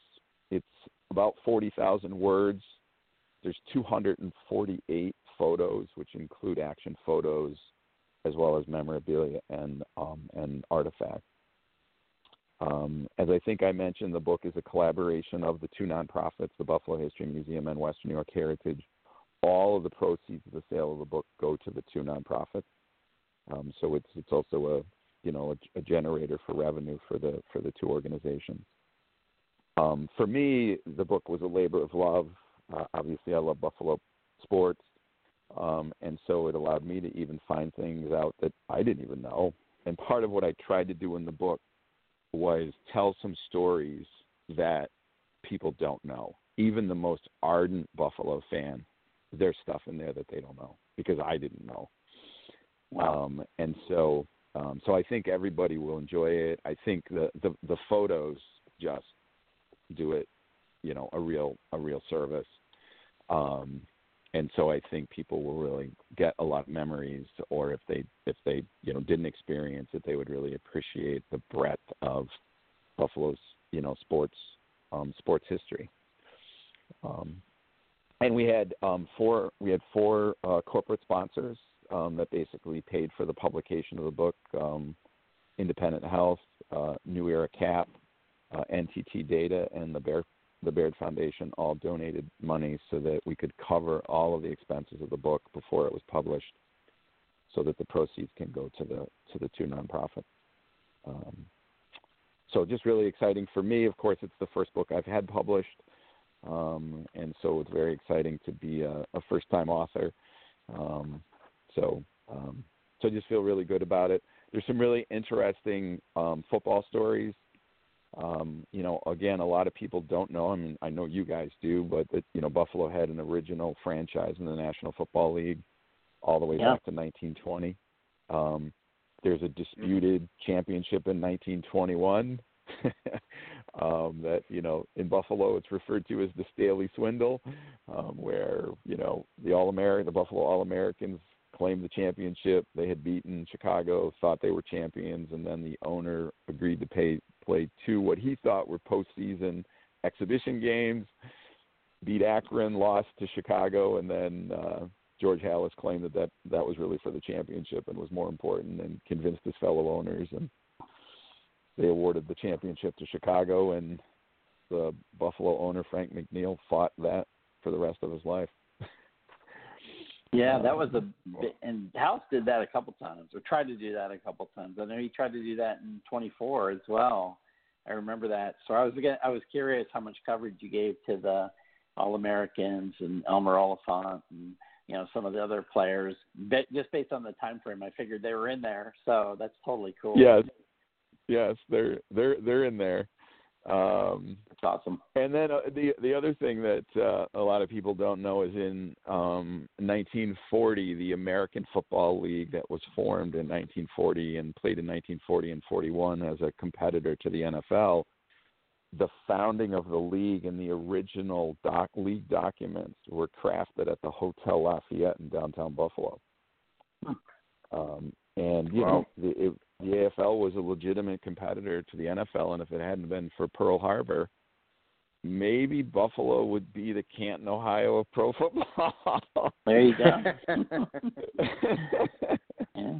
It's about 40,000 words. There's 248 photos, which include action photos, as well as memorabilia and um, and artifacts. Um, as I think I mentioned, the book is a collaboration of the two nonprofits, the Buffalo History Museum and Western New York Heritage. All of the proceeds of the sale of the book go to the two nonprofits. Um, so it's it's also a you know a, a, generator for revenue for the for the two organizations. Um, for me, the book was a labor of love. Uh, obviously, I love Buffalo sports, um, and so it allowed me to even find things out that I didn't even know. And part of what I tried to do in the book was tell some stories that people don't know. Even the most ardent Buffalo fan, there's stuff in there that they don't know because I didn't know. Wow. Um, and so um, so I think everybody will enjoy it. I think the, the the photos just do it, you know, a real a real service. Um, and so I think people will really get a lot of memories, or if they if they you know didn't experience it, they would really appreciate the breadth of Buffalo's you know sports um, sports history. Um, and we had um, four we had four uh, corporate sponsors um, that basically paid for the publication of the book. Um, Independent Health, uh, New Era Cap, uh, NTT Data, and the Bear the Baird Foundation all donated money so that we could cover all of the expenses of the book before it was published, so that the proceeds can go to the to the two nonprofits. Um, so just really exciting for me. Of course, it's the first book I've had published, um, and so it's very exciting to be a, a first-time author. Um, so, um, so I just feel really good about it. There's some really interesting um, football stories. Um, you know, again, a lot of people don't know. I mean, I know you guys do, but that you know, Buffalo had an original franchise in the National Football League all the way yeah. back to 1920. Um, there's a disputed championship in 1921 um, that you know in Buffalo it's referred to as the Staley Swindle, um, where you know the All American, the Buffalo All Americans claimed the championship. They had beaten Chicago, thought they were champions, and then the owner agreed to pay play two what he thought were postseason exhibition games. Beat Akron, lost to Chicago, and then uh, George Halas claimed that, that that was really for the championship and was more important, and convinced his fellow owners, and they awarded the championship to Chicago, and the Buffalo owner Frank McNeil fought that for the rest of his life. Yeah, that was a and Halas did that a couple times, or tried to do that a couple times. I know he tried to do that in 24 as well. I remember that. So I was again, I was curious how much coverage you gave to the All Americans and Elmer Oliphant and you know some of the other players. But just based on the time frame, I figured they were in there. So that's totally cool. Yes, yes, they're they're they're in there. Um, That's awesome. And then uh, the the other thing that uh, a lot of people don't know is in um, 1940, the American Football League that was formed in 1940 and played in 1940 and 41 as a competitor to the NFL. The founding of the league and the original doc league documents were crafted at the Hotel Lafayette in downtown Buffalo. Hmm. Um, and you Wow. know, it, the AFL was a legitimate competitor to the NFL, and if it hadn't been for Pearl Harbor, maybe Buffalo would be the Canton, Ohio of pro football. There you go. yeah,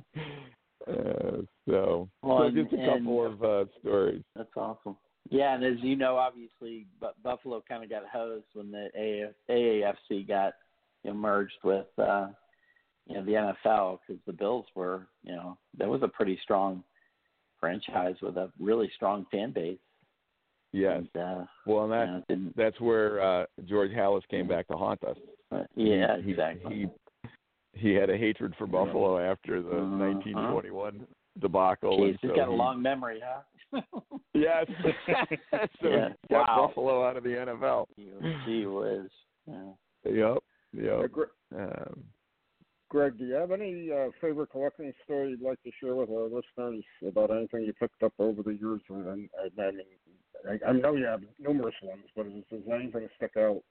uh, so, Well, so just a couple and- of uh, stories. that's awesome. Yeah, and as you know, obviously, Bu- Buffalo kind of got hosed when the AAFC got you know, merged with uh, you know the NFL because the Bills were you know that was a pretty strong franchise with a really strong fan base. Yes. And, uh, Well, and you that know, that's where uh, George Halas came back to haunt us. uh, yeah, he, exactly. He he had a hatred for Buffalo after the Uh-huh. 1921 debacle. Jeez, and he's so got a long memory, huh? Yes. so Yeah. he got Wow. Buffalo out of the NFL. Gee whiz. Yeah. Yep. Uh, Yep. Um, Greg, do you have any uh, favorite collecting story you'd like to share with our listeners about anything you picked up over the years? And, and, I mean, I, I know you have numerous ones, but does, does anything stick out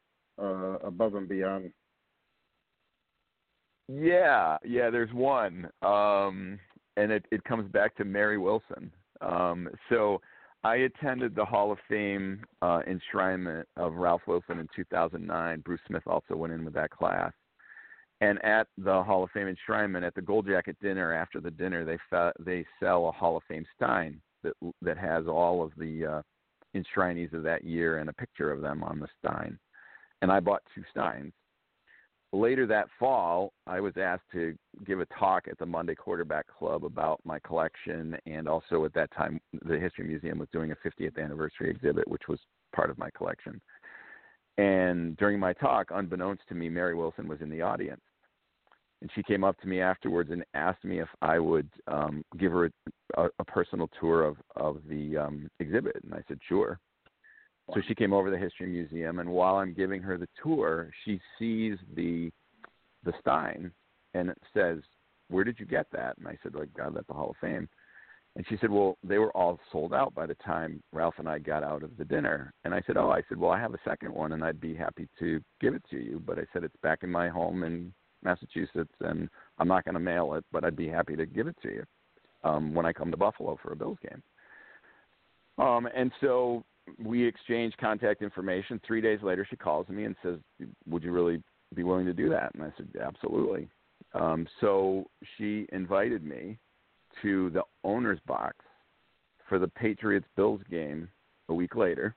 uh, above and beyond? Yeah, yeah. There's one, um, and it it comes back to Mary Wilson. Um, so I attended the Hall of Fame uh, enshrinement of Ralph Wilson in 2009. Bruce Smith also went in with that class. And at the Hall of Fame enshrinement, at the Gold Jacket dinner, after the dinner, they fe- they sell a Hall of Fame stein that that has all of the uh, enshrinees of that year and a picture of them on the stein. And I bought two steins later that fall, I was asked to give a talk at the Monday Quarterback Club about my collection, and also at that time, the History Museum was doing a 50th anniversary exhibit, which was part of my collection. And during my talk, unbeknownst to me, Mary Wilson was in the audience. And she came up to me afterwards and asked me if I would um, give her a, a personal tour of, of the um, exhibit. And I said, sure. So she came over to the History Museum, and while I'm giving her the tour, she sees the the Stein, and it says, "Where did you get that?" And I said, "Like, it at the Hall of Fame." And she said, "Well, they were all sold out by the time Ralph and I got out of the dinner." And I said, "Oh, I said, well, I have a second one, and I'd be happy to give it to you, but I said it's back in my home in Massachusetts, and I'm not going to mail it, but I'd be happy to give it to you um, when I come to Buffalo for a Bills game." Um, and so we exchanged contact information. Three days later, she calls me and says, "Would you really be willing to do that?" And I said, "Absolutely." Um, so she invited me to the owner's box for the Patriots Bills game a week later,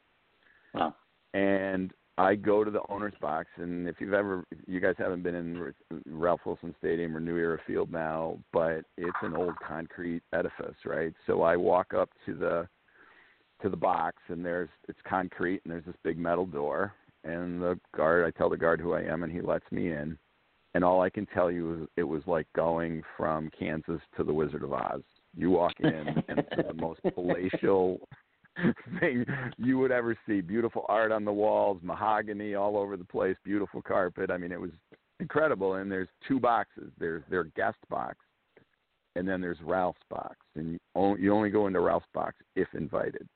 Wow. and I go to the owner's box. And if you've ever, you guys haven't been in Ralph Wilson Stadium or New Era Field now, but it's an old concrete edifice, right? So I walk up to the to the box and there's it's concrete and there's this big metal door and the guard I tell the guard who I am and he lets me in and all I can tell you is it was like going from Kansas to the Wizard of Oz. You walk in and it's the most palatial thing you would ever see. Beautiful art on the walls, mahogany all over the place, beautiful carpet. I mean it was incredible and there's two boxes. There's their guest box and then there's Ralph's box, and you only, you only go into Ralph's box if invited.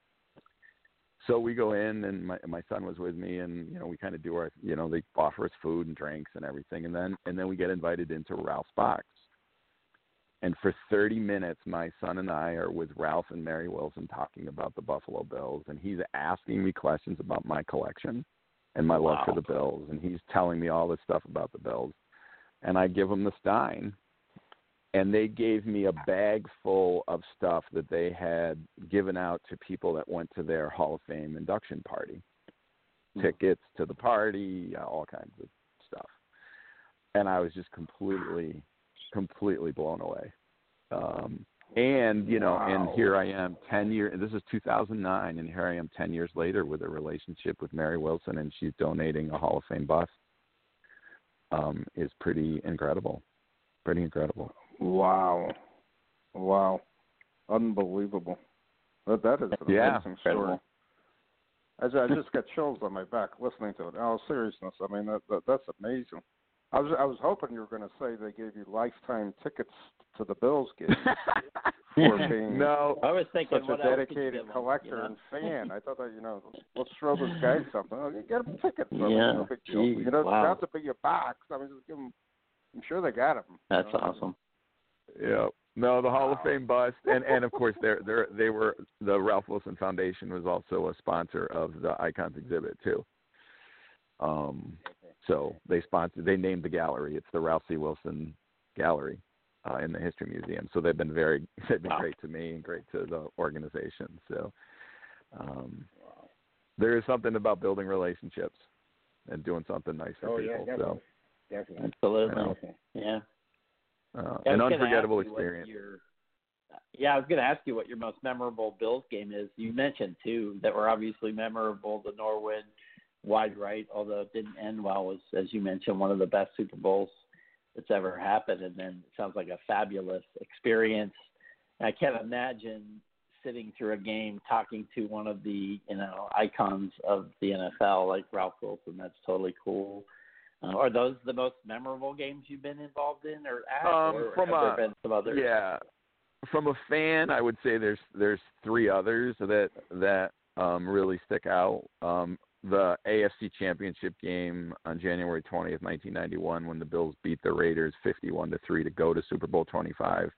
So we go in, and my my son was with me, and you know we kind of do our, you know, they offer us food and drinks and everything, and then and then we get invited into Ralph's box. And for 30 minutes, my son and I are with Ralph and Mary Wilson talking about the Buffalo Bills, and he's asking me questions about my collection and my love Wow. for the Bills, and he's telling me all this stuff about the Bills. And I give him the Stein, and they gave me a bag full of stuff that they had given out to people that went to their Hall of Fame induction party. Hmm. Tickets to the party, all kinds of stuff. And I was just completely, completely blown away. Um, and you know, and here I am, ten years. This is 2009, and here I am, ten years later, with a relationship with Mary Wilson, and she's donating a Hall of Fame bust. Um, is pretty incredible, pretty incredible. Wow. Wow. Unbelievable. That that is an Yeah. amazing story. I just, I just got chills on my back listening to it. In all seriousness, I mean that, that that's amazing. I was I was hoping you were going to say they gave you lifetime tickets to the Bills game for being no, I was thinking, such a what else could you dedicated give 'em, collector you know? and fan. I thought that you know, let's throw this guy something. Oh, you get him tickets. I mean, Yeah. no big deal. Gee, You know, wow. not to be a box. I mean, just give him. I'm sure they got him. you That's know. awesome. Yeah. No, the Hall of Fame bust, and and of course they're they're they were the Ralph Wilson Foundation was also a sponsor of the Icons exhibit too. Um, so they sponsored they named the gallery. It's the Ralph C. Wilson Gallery uh, in the History Museum. So they've been very they've been Wow. great to me and great to the organization. So um, there is something about building relationships and doing something nice for Oh yeah, people. So Definitely. Absolutely. know. Yeah. so uh, an unforgettable you what experience. your- yeah, I was going to ask you what your most memorable Bills game is. You mentioned two that were obviously memorable. The Norwood wide right, although it didn't end well, was as you mentioned one of the best Super Bowls that's ever happened, and then it sounds like a fabulous experience. And I can't imagine sitting through a game talking to one of the you know icons of the NFL like Ralph Wilson. That's totally cool. Uh, are those the most memorable games you've been involved in, or at, Um, or from have a- there been some others? Yeah, from a fan, I would say there's there's three others that that um, really stick out. Um, the AFC Championship game on January 20th, 1991, when the Bills beat the Raiders 51 to three to go to Super Bowl 25.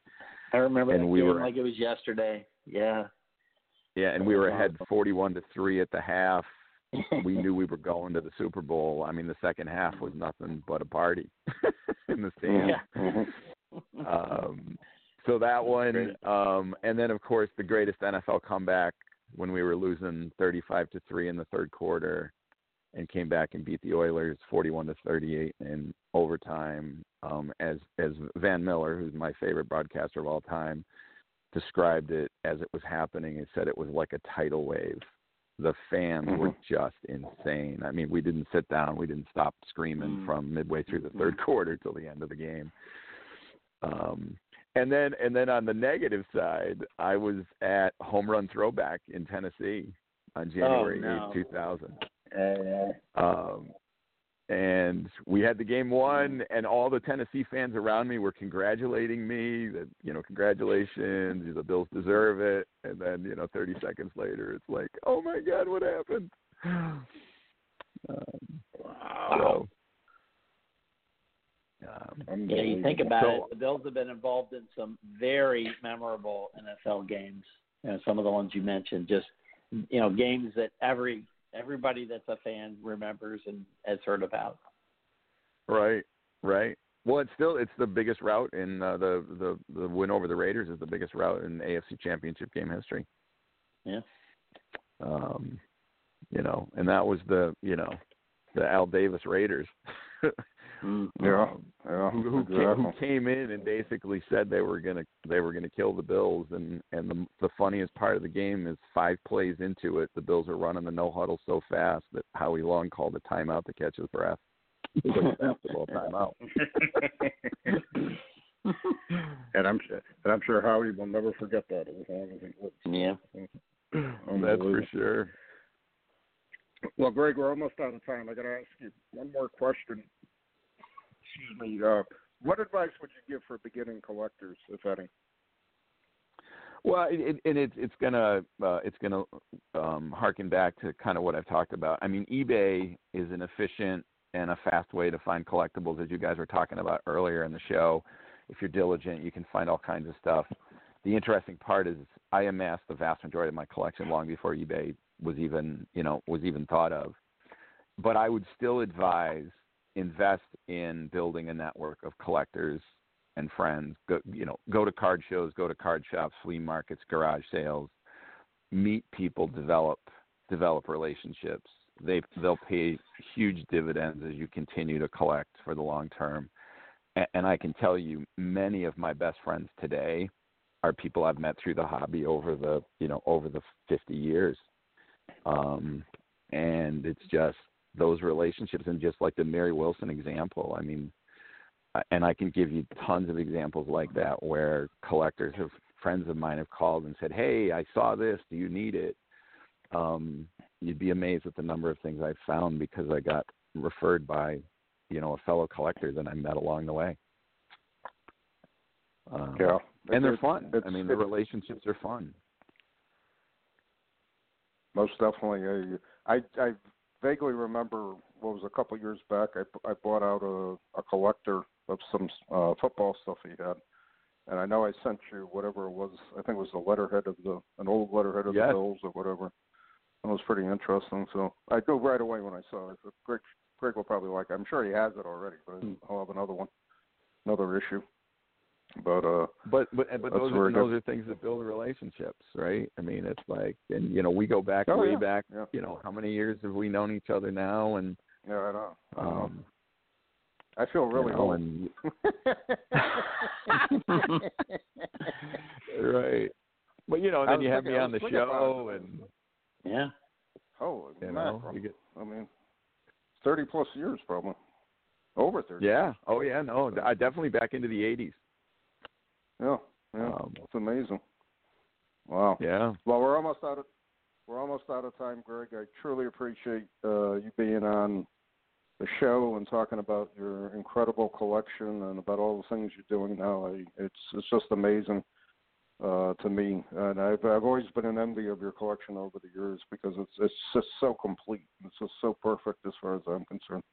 I remember And that we game were- like it was yesterday. Yeah. Yeah, and we were ahead 41 to three at the half. We knew we were going to the Super Bowl. I mean, the second half was nothing but a party in the stadium. Yeah. Um, so that one, um, and then of course the greatest NFL comeback when we were losing 35 to three in the third quarter, and came back and beat the Oilers 41 to 38 in overtime. Um, as as Van Miller, who's my favorite broadcaster of all time, described it as it was happening. He said it was like a tidal wave. The fans were just insane. I mean, we didn't sit down. We didn't stop screaming Mm. from midway through the third quarter till the end of the game. Um, and then and then on the negative side, I was at Home Run Throwback in Tennessee on January no. 8, 2000. Uh, Um, and we had the game won, and all the Tennessee fans around me were congratulating me that you know congratulations, the Bills deserve it. And then you know 30 seconds later, it's like, oh my God, what happened? Um, wow. so, um, Yeah, you think about So- it, the Bills have been involved in some very memorable NFL games. You know, some of the ones you mentioned, just you know, games that every everybody that's a fan remembers and has heard about. Right, right. Well, it's still it's the biggest rout in uh, the the the win over the Raiders is the biggest rout in AFC Championship game history. Yeah. Um, you know, and that was the you know the Al Davis Raiders. Mm. Yeah. Yeah. who, who, came, who came in and basically said they were gonna they were gonna kill the Bills and and the the funniest part of the game is five plays into it the Bills are running the no huddle so fast that Howie Long called a timeout to catch his breath. It was like a basketball timeout. and I'm sure, and I'm sure Howie will never forget that as long as he lives. Yeah. That's for sure. Well, Greg, we're almost out of time. I got to ask you one more question. Excuse me. Uh, what advice would you give for beginning collectors, if any? Well, it, it, and it's it's gonna uh, it's gonna um, harken back to kind of what I've talked about. I mean, eBay is an efficient and a fast way to find collectibles, as you guys were talking about earlier in the show. If you're diligent, you can find all kinds of stuff. The interesting part is I amassed the vast majority of my collection long before eBay was even you know was even thought of. But I would still advise invest in building a network of collectors and friends. Go, you know, go to card shows, go to card shops, flea markets, garage sales. Meet people, develop develop relationships. They they'll pay huge dividends as you continue to collect for the long term. And, and I can tell you, many of my best friends today are people I've met through the hobby over the you know over the 50 years. Um, and it's just those relationships and just like the Mary Wilson example. I mean, and I can give you tons of examples like that where collectors have friends of mine have called and said, "Hey, I saw this. Do you need it?" Um, you'd be amazed at the number of things I've found because I got referred by, you know, a fellow collector that I met along the way. Um, yeah, and they're fun. I mean, the relationships are fun. Most definitely. I I, I vaguely remember what was a couple years back. I I bought out a a collector of some uh, football stuff he had, and I know I sent you whatever it was. I think it was the letterhead of the an old letterhead of yes. the Bills or whatever. And it was pretty interesting. So I go right away when I saw it. Greg Greg will probably like. it. I'm sure he has it already, but Hmm. I'll have another one, another issue. But uh, But but but those are those are things that build relationships, right? I mean, it's like, and you know, we go back Oh, way yeah. back. Yeah. You know, how many years have we known each other now? And yeah, I know. I, know. um, I feel really you know, old. and right. But you know, and then you have thinking- me on the was thinking about show, and Yeah. Holy you know, you get I mean, thirty plus years probably, over thirty. yeah. Oh yeah, no, I definitely back into the '80s. Yeah, yeah. Um, It's amazing. Wow. yeah. Well, we're almost out of we're almost out of time, Greg. I truly appreciate uh, you being on the show and talking about your incredible collection and about all the things you're doing now. I, it's it's just amazing uh, to me, and I've I've always been an envy of your collection over the years because it's it's just so complete. It's just so perfect as far as I'm concerned.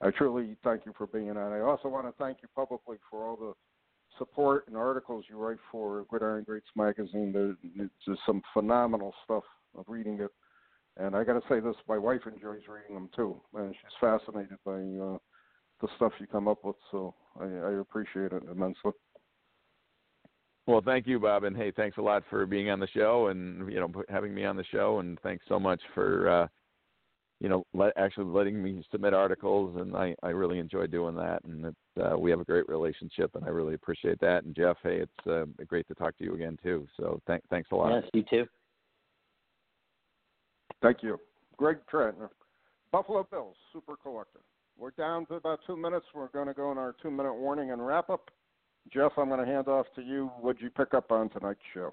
I truly thank you for being on. I also want to thank you publicly for all the support and articles you write for Gridiron Greats magazine. There, it's just some phenomenal stuff of reading it. And I got to say this: my wife enjoys reading them too, and she's fascinated by uh, the stuff you come up with. So I, I appreciate it immensely. Well, thank you, Bob, and hey, thanks a lot for being on the show and you know having me on the show, and thanks so much for uh, you know let, actually letting me submit articles, and I I really enjoy doing that, and it, uh, we have a great relationship, and I really appreciate that. And Jeff, hey, it's uh, great to talk to you again too. So th- thanks a lot. Yes, you too. Thank you, Greg Tranter, Buffalo Bills Super Collector. We're down to about two minutes. We're going to go on our two-minute warning and wrap up. Jeff, I'm going to hand off to you. What'd you pick up on tonight's show?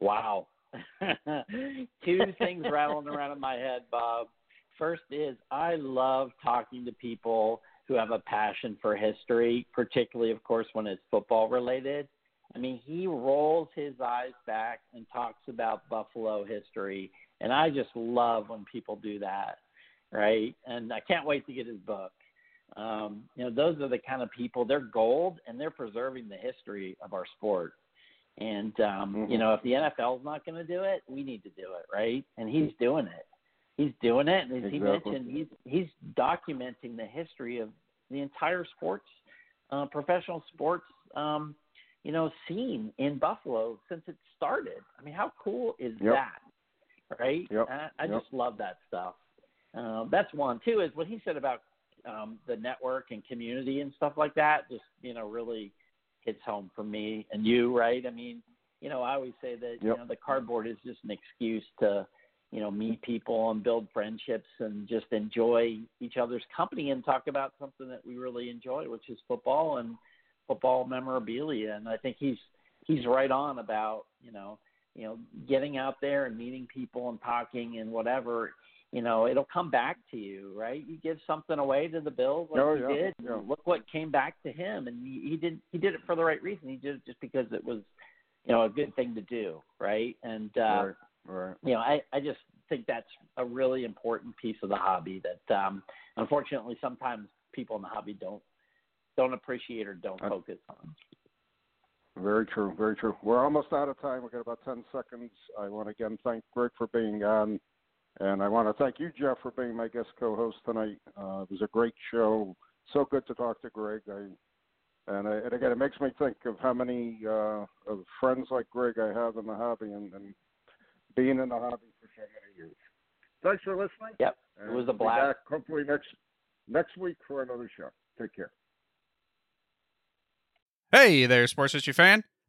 Wow. Two things rattling around in my head, Bob. First is I love talking to people who have a passion for history, particularly, of course, when it's football related. I mean, he rolls his eyes back and talks about Buffalo history, and I just love when people do that, right? And I can't wait to get his book. Um, you know, those are the kind of people. They're gold, and they're preserving the history of our sport. And um, Mhm. you know, if the NFL's not going to do it, we need to do it, right? And he's doing it. He's doing it, and as he mentioned, he's he's documenting the history of the entire sports, uh, professional sports, um, you know, scene in Buffalo since it started. I mean, how cool is Yep. that, right? Yep. I, I Yep. just love that stuff. Um, that's one. Two is what he said about um, the network and community and stuff like that. Just you know, really hits home for me and you, right? I mean, you know, I always say that you know the cardboard is just an excuse to you know meet people and build friendships and just enjoy each other's company and talk about something that we really enjoy, which is football and football memorabilia. And I think he's he's right on about you know you know getting out there and meeting people and talking and whatever. You know, it'll come back to you, right? You give something away to the Bills like Oh, he yeah, did. yeah. Look what came back to him, and he, he did he did it for the right reason. He did it just because it was you know a good thing to do, right? And uh, right, right. you know, I I just think that's a really important piece of the hobby that um, unfortunately sometimes people in the hobby don't don't appreciate or don't focus on. Very true, very true. We're almost out of time. We've got about 10 seconds. I want to again thank Greg for being on, and I want to thank you, Jeff, for being my guest co host tonight. Uh, it was a great show. So good to talk to Greg. I, and, I, and again, it makes me think of how many uh, of friends like Greg I have in the hobby and, and being in the hobby for so many years. Thanks for listening. Yep, it was a we'll blast. back hopefully next next week for another show. Take care. Hey there, sports history fan.